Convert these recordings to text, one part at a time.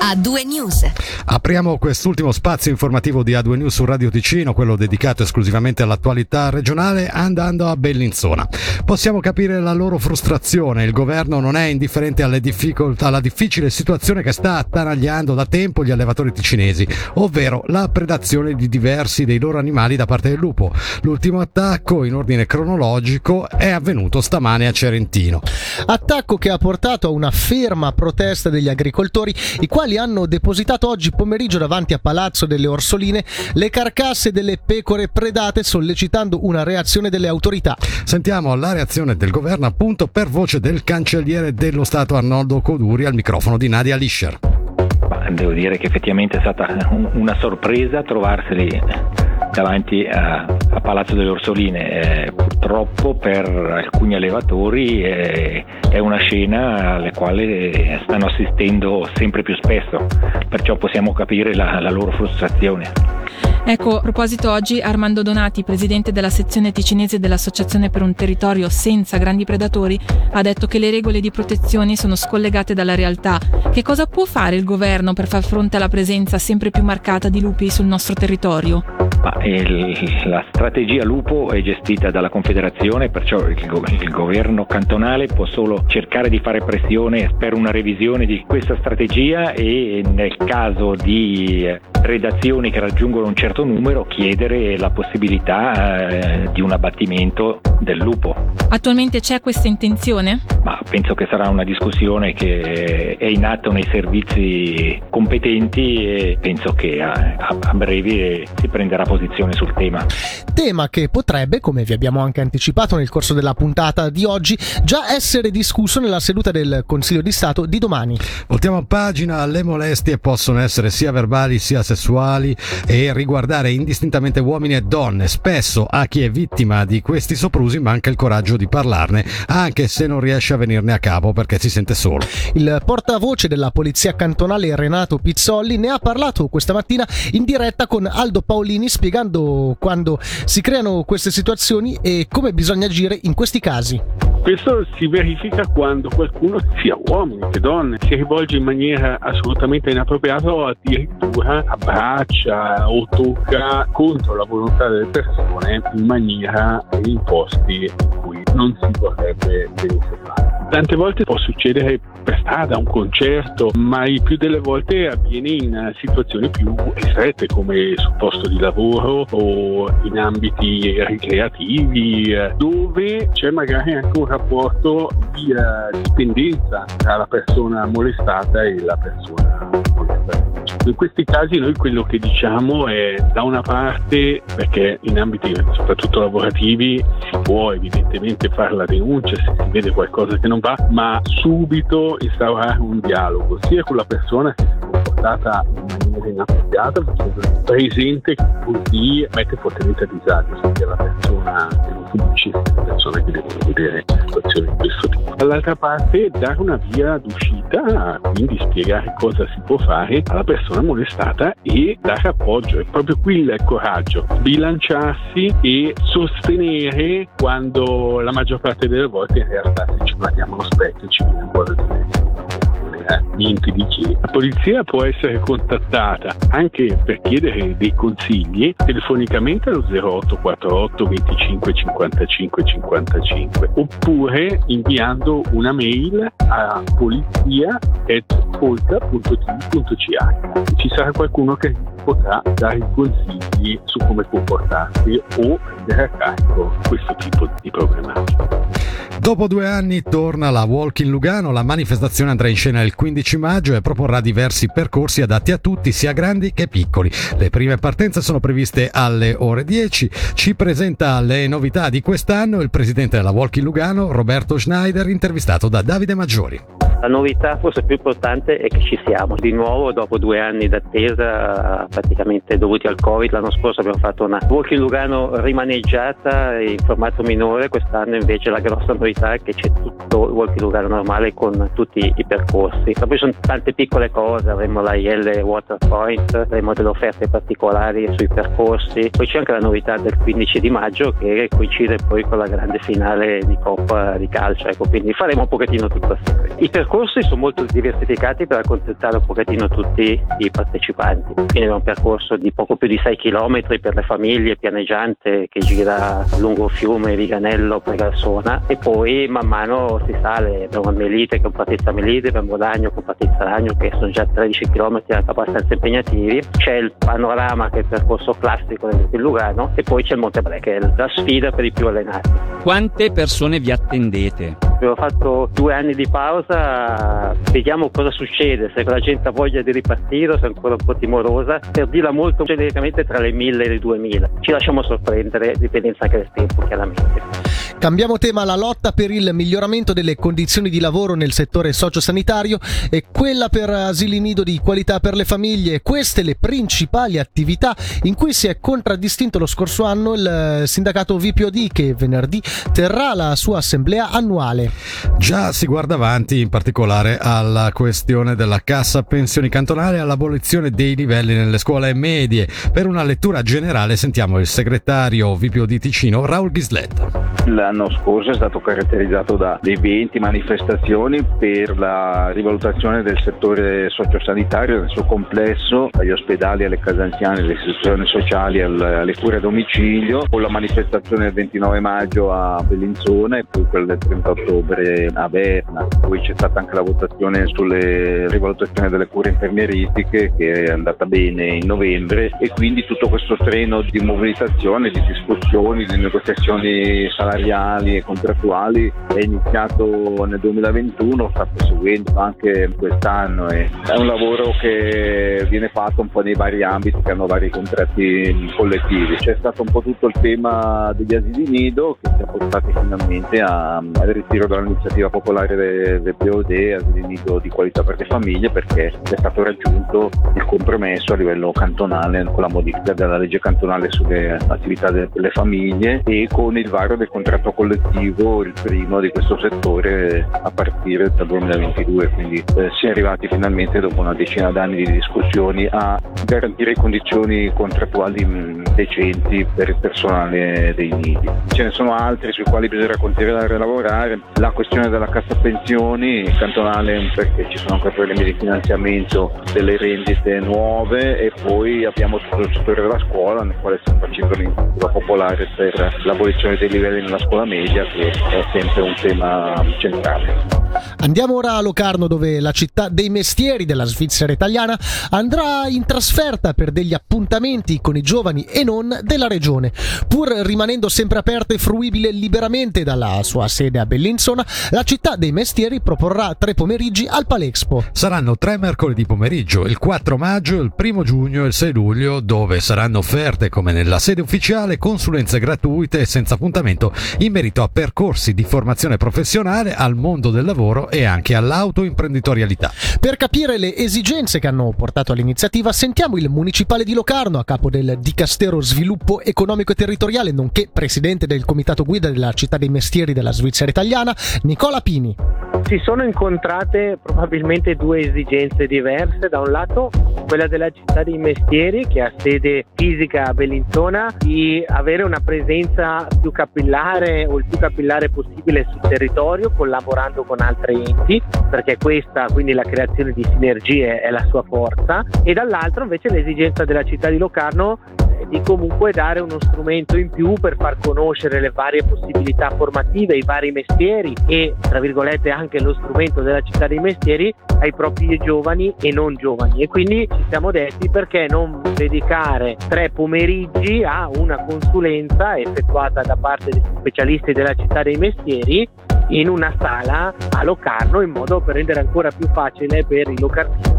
A2 News. Apriamo quest'ultimo spazio informativo di A2 News su Radio Ticino, quello dedicato esclusivamente all'attualità regionale, andando a Bellinzona. Possiamo capire la loro frustrazione, il governo non è indifferente alle difficoltà, alla difficile situazione che sta attanagliando da tempo gli allevatori ticinesi, ovvero la predazione di diversi dei loro animali da parte del lupo. L'ultimo attacco in ordine cronologico è avvenuto stamane a Cerentino. Attacco che ha portato a una ferma protesta degli agricoltori, i quali hanno depositato oggi pomeriggio davanti a Palazzo delle Orsoline le carcasse delle pecore predate sollecitando una reazione delle autorità. Sentiamo la reazione del governo appunto per voce del cancelliere dello Stato Arnoldo Coduri al microfono di Nadia Lischer. Devo dire che effettivamente è stata una sorpresa trovarseli davanti a, a Palazzo delle Orsoline. Eh, purtroppo per alcuni allevatori eh, è una scena alla quale stanno assistendo sempre più spesso, perciò possiamo capire la, la loro frustrazione. Ecco, a proposito oggi Armando Donati, presidente della sezione ticinese dell'Associazione per un territorio senza grandi predatori, ha detto che le regole di protezione sono scollegate dalla realtà. Che cosa può fare il governo per far fronte alla presenza sempre più marcata di lupi sul nostro territorio? Il, la strategia lupo è gestita dalla Confederazione, perciò il, il, governo cantonale può solo cercare di fare pressione per una revisione di questa strategia e nel caso di redazioni che raggiungono un certo numero chiedere la possibilità eh, di un abbattimento del lupo. Attualmente c'è questa intenzione? Ma penso che sarà una discussione che è in atto nei servizi competenti e penso che a, a breve si prenderà posizione sul tema. Tema che potrebbe, come vi abbiamo anche anticipato nel corso della puntata di oggi, già essere discusso nella seduta del Consiglio di Stato di domani. Voltiamo a pagina, le molestie possono essere sia verbali sia sessuali e riguardare indistintamente uomini e donne. Spesso a chi è vittima di questi soprusi manca il coraggio di parlarne, anche se non riesce a venirne a capo perché si sente solo. Il portavoce della Polizia Cantonale Renato Pizzolli ne ha parlato questa mattina in diretta con Aldo Paolini spiegando quando si creano queste situazioni e come bisogna agire in questi casi. Questo si verifica quando qualcuno, sia uomini che donne, si rivolge in maniera assolutamente inappropriata o addirittura abbraccia o tocca contro la volontà delle persone in maniera in posti in cui non si vorrebbe venisse fatto. Tante volte può succedere per strada, un concerto, ma il più delle volte avviene in situazioni più estrette come sul posto di lavoro o in ambiti ricreativi dove c'è magari anche un rapporto di uh, dipendenza tra la persona molestata e la persona molestata. In questi casi noi quello che diciamo è da una parte, perché in ambiti soprattutto lavorativi si può evidentemente fare la denuncia se si vede qualcosa che non va, ma subito instaurare un dialogo sia con la persona che si è comportata in maniera inappropriata, facendo presente che così mette fortemente a disagio sia la persona che non subisce sia le persone che devono vedere situazioni di questo tipo. Dall'altra parte dare una via d'uscita, quindi spiegare cosa si può fare alla persona molestata e dare appoggio. È proprio qui il coraggio, bilanciarsi e sostenere quando la maggior parte delle volte in realtà se ci guardiamo allo specchio ci viene un po' da dire niente di che. La polizia può essere contattata anche per chiedere dei consigli telefonicamente allo 0848 25 55 55 oppure inviando una mail a polizia.polta.tv.ch. Ci sarà qualcuno che potrà dare consigli su come comportarsi o prendere a carico questo tipo di problematiche. Dopo due anni torna la Walk in Lugano, la manifestazione andrà in scena il 15 maggio e proporrà diversi percorsi adatti a tutti, sia grandi che piccoli. Le prime partenze sono previste alle ore 10. Ci presenta le novità di quest'anno il presidente della Walk in Lugano, Roberto Schneider, intervistato da Davide Maggiori. La novità forse più importante è che ci siamo. Di nuovo, dopo due anni d'attesa, praticamente dovuti al Covid, l'anno scorso abbiamo fatto una walk in Lugano rimaneggiata in formato minore, quest'anno invece la grossa novità è che c'è tutto walk in Lugano normale con tutti i percorsi. Ma poi sono tante piccole cose, avremo la IL Water Point, avremo delle offerte particolari sui percorsi, poi c'è anche la novità del 15 di maggio che coincide poi con la grande finale di Coppa di calcio, ecco, quindi faremo un pochettino tutto assieme. I percorsi sono molto diversificati per accontentare un pochettino tutti i partecipanti. Quindi è un percorso di poco più di 6 km per le famiglie, pianeggiante che gira lungo fiume Viganello per Garsona e poi man mano si sale, abbiamo Melite con partenza Melite, abbiamo Ragno con partenza Ragno che sono già 13 km abbastanza impegnativi, c'è il panorama che è il percorso classico del Lugano e poi c'è il Monte Bre che è la sfida per i più allenati. Quante persone vi attendete? Abbiamo fatto due anni di pausa, vediamo cosa succede, se la gente ha voglia di ripartire o se è ancora un po' timorosa, per dirla molto genericamente tra le 1000 e le 2000. Ci lasciamo sorprendere, dipendenza anche del tempo chiaramente. Cambiamo tema, la lotta per il miglioramento delle condizioni di lavoro nel settore sociosanitario e quella per asili nido di qualità per le famiglie. Queste le principali attività in cui si è contraddistinto lo scorso anno il sindacato VPOD che venerdì terrà la sua assemblea annuale. Già si guarda avanti in particolare alla questione della cassa pensioni cantonale e all'abolizione dei livelli nelle scuole medie. Per una lettura generale sentiamo il segretario VPOD Ticino Raul Ghisletta. L'anno scorso è stato caratterizzato da eventi, manifestazioni per la rivalutazione del settore sociosanitario nel suo complesso, agli ospedali, alle case anziane, alle istituzioni sociali, alle cure a domicilio, con la manifestazione del 29 maggio a Bellinzona e poi quella del 30 ottobre a Berna. Poi c'è stata anche la votazione sulle rivalutazioni delle cure infermieristiche che è andata bene in novembre e quindi tutto questo treno di mobilitazione, di discussioni, di negoziazioni salariali e contrattuali è iniziato nel 2021, sta proseguendo anche quest'anno e è un lavoro che viene fatto un po' nei vari ambiti che hanno vari contratti collettivi. C'è stato un po' tutto il tema degli asili nido che si è portato finalmente a, al ritiro dall'iniziativa popolare del POD, asili nido di qualità per le famiglie perché è stato raggiunto il compromesso a livello cantonale con la modifica della legge cantonale sulle attività delle famiglie e con il varo del contratto collettivo, il primo di questo settore a partire dal 2022, quindi eh, si è arrivati finalmente dopo una decina d'anni di discussioni a garantire condizioni contrattuali mh, decenti per il personale dei nidi. Ce ne sono altri sui quali bisogna continuare a lavorare, la questione della cassa pensioni cantonale perché ci sono ancora problemi di finanziamento delle rendite nuove e poi abbiamo tutto il settore della scuola nel quale stiamo facendo l'iniziativa popolare per l'abolizione dei livelli nella scuola media che è sempre un tema centrale. Andiamo ora a Locarno dove la città dei mestieri della Svizzera italiana andrà in trasferta per degli appuntamenti con i giovani e non della regione. Pur rimanendo sempre aperta e fruibile liberamente dalla sua sede a Bellinzona, la città dei mestieri proporrà tre pomeriggi al Palexpo. Saranno tre mercoledì pomeriggio, il 4 maggio, il 1 giugno e il 6 luglio, dove saranno offerte, come nella sede ufficiale, consulenze gratuite e senza appuntamento in merito a percorsi di formazione professionale al mondo del lavoro e anche all'autoimprenditorialità. Per capire le esigenze che hanno portato all'iniziativa, sentiamo il municipale di Locarno, a capo del Dicastero Sviluppo Economico e Territoriale, nonché presidente del comitato guida della città dei mestieri della Svizzera italiana, Nicola Pini. Si sono incontrate probabilmente due esigenze diverse, da un lato quella della città dei mestieri che ha sede fisica a Bellinzona di avere una presenza più capillare o il più capillare possibile sul territorio collaborando con altri enti perché questa quindi la creazione di sinergie è la sua forza. E dall'altro invece l'esigenza della città di Locarno di comunque dare uno strumento in più per far conoscere le varie possibilità formative, i vari mestieri e tra virgolette anche lo strumento della città dei mestieri ai propri giovani e non giovani. E quindi ci siamo detti perché non dedicare tre pomeriggi a una consulenza effettuata da parte degli specialisti della città dei mestieri in una sala a Locarno in modo per rendere ancora più facile per i locarnesi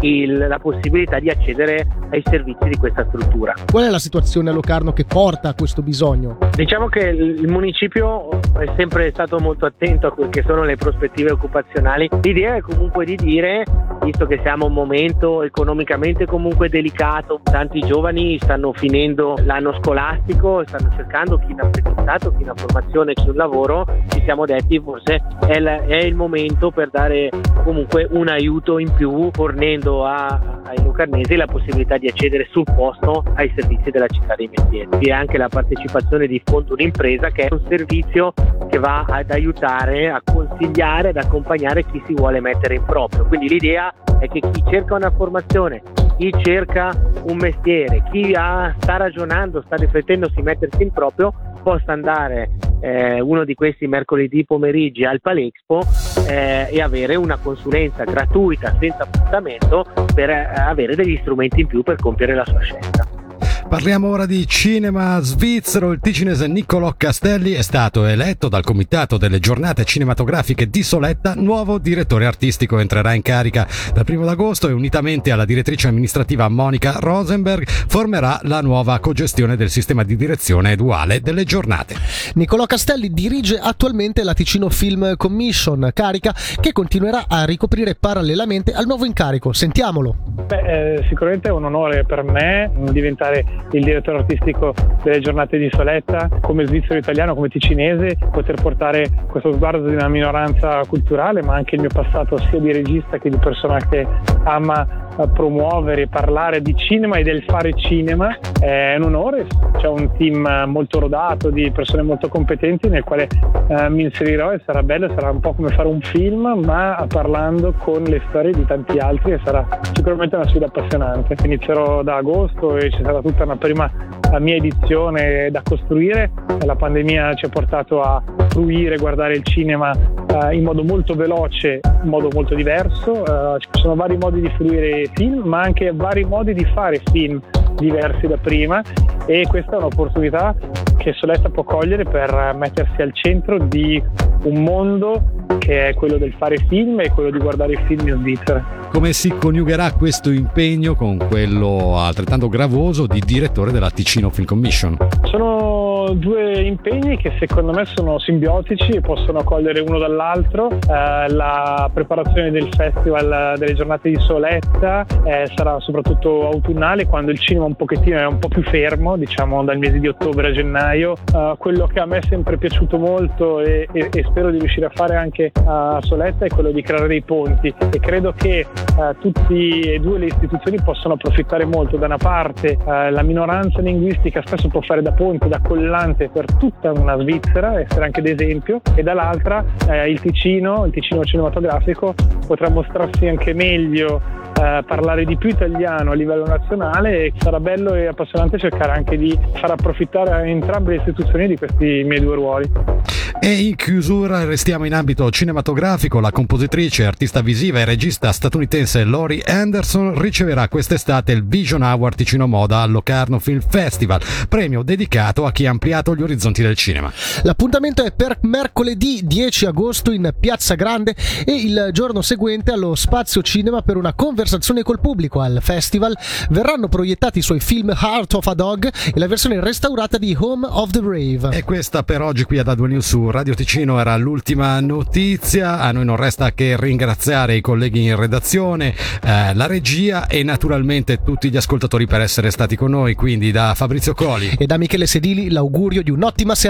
il, la possibilità di accedere ai servizi di questa struttura. Qual è la situazione a Locarno che porta a questo bisogno? Diciamo che il municipio è sempre stato molto attento a quelle che sono le prospettive occupazionali. L'idea è comunque di dire visto che siamo a un momento economicamente comunque delicato, tanti giovani stanno finendo l'anno scolastico, stanno cercando chi in apprendistato, chi in formazione, chi un lavoro, ci siamo detti forse è il momento per dare comunque un aiuto in più fornendo a, ai lucarnesi la possibilità di accedere sul posto ai servizi della città dei mestieri. E anche la partecipazione di Fondo un'impresa che è un servizio che va ad aiutare, a consigliare, ad accompagnare chi si vuole mettere in proprio. Quindi l'idea è che chi cerca una formazione, chi cerca un mestiere, chi ha, sta ragionando, sta riflettendo su mettersi in proprio, possa andare eh, uno di questi mercoledì pomeriggi al Palexpo eh, e avere una consulenza gratuita senza appuntamento per eh, avere degli strumenti in più per compiere la sua scelta. Parliamo ora di cinema svizzero. Il ticinese Niccolò Castelli è stato eletto dal Comitato delle Giornate Cinematografiche di Soletta nuovo direttore artistico. Entrerà in carica dal 1 agosto e unitamente alla direttrice amministrativa Monica Rosenberg formerà la nuova cogestione del sistema di direzione duale delle giornate. Niccolò Castelli dirige attualmente la Ticino Film Commission, carica che continuerà a ricoprire parallelamente al nuovo incarico. Sentiamolo. Beh, eh, sicuramente è un onore per me diventare il direttore artistico delle giornate di Soletta, come svizzero italiano, come ticinese, poter portare questo sguardo di una minoranza culturale, ma anche il mio passato sia di regista che di persona che ama promuovere parlare di cinema e del fare cinema è un onore, c'è un team molto rodato di persone molto competenti nel quale eh, mi inserirò e sarà bello, sarà un po' come fare un film ma parlando con le storie di tanti altri e sarà sicuramente una sfida appassionante. Inizierò da agosto e ci sarà tutta una prima mia edizione da costruire, la pandemia ci ha portato a fruire, guardare il cinema eh, in modo molto veloce, in modo molto diverso, eh, ci sono vari modi di fruire film, ma anche vari modi di fare film diversi da prima e questa è un'opportunità che Soletta può cogliere per mettersi al centro di un mondo che è quello del fare film e quello di guardare i film in Svizzera. Come si coniugherà questo impegno con quello altrettanto gravoso di direttore della Ticino Film Commission? Sono due impegni che secondo me sono simbiotici e possono cogliere uno dall'altro. Eh, la preparazione del festival delle giornate di Soletta eh, sarà soprattutto autunnale quando il cinema un pochettino è un po' più fermo, diciamo dal mese di ottobre a gennaio. Eh, quello che a me è sempre piaciuto molto e, e, e spero di riuscire a fare anche a Soletta è quello di creare dei ponti e credo che eh, tutte e due le istituzioni possono approfittare molto. Da una parte eh, la minoranza linguistica spesso può fare da ponte, da collante per tutta una Svizzera, essere anche d'esempio, e dall'altra eh, il Ticino, il Ticino cinematografico potrà mostrarsi anche meglio eh, parlare di più italiano a livello nazionale e sarà bello e appassionante cercare anche di far approfittare entrambe le istituzioni di questi miei due ruoli. E in chiusura restiamo in ambito cinematografico. La compositrice, artista visiva e regista statunitense Lori Anderson riceverà quest'estate il Vision Award Ticino Moda al Locarno Film Festival, premio dedicato a chi ha ampliato gli orizzonti del cinema. L'appuntamento è per mercoledì 10 agosto in Piazza Grande e il giorno seguente allo Spazio Cinema per una conversazione col pubblico. Al festival verranno proiettati i suoi film Heart of a Dog e la versione restaurata di Home of the Brave. E questa per oggi qui ad A2 News su Radio Ticino era l'ultima notizia. A noi non resta che ringraziare i colleghi in redazione, eh, la regia e naturalmente tutti gli ascoltatori per essere stati con noi. Quindi da Fabrizio Coli e da Michele Sedili l'augurio di un'ottima serata.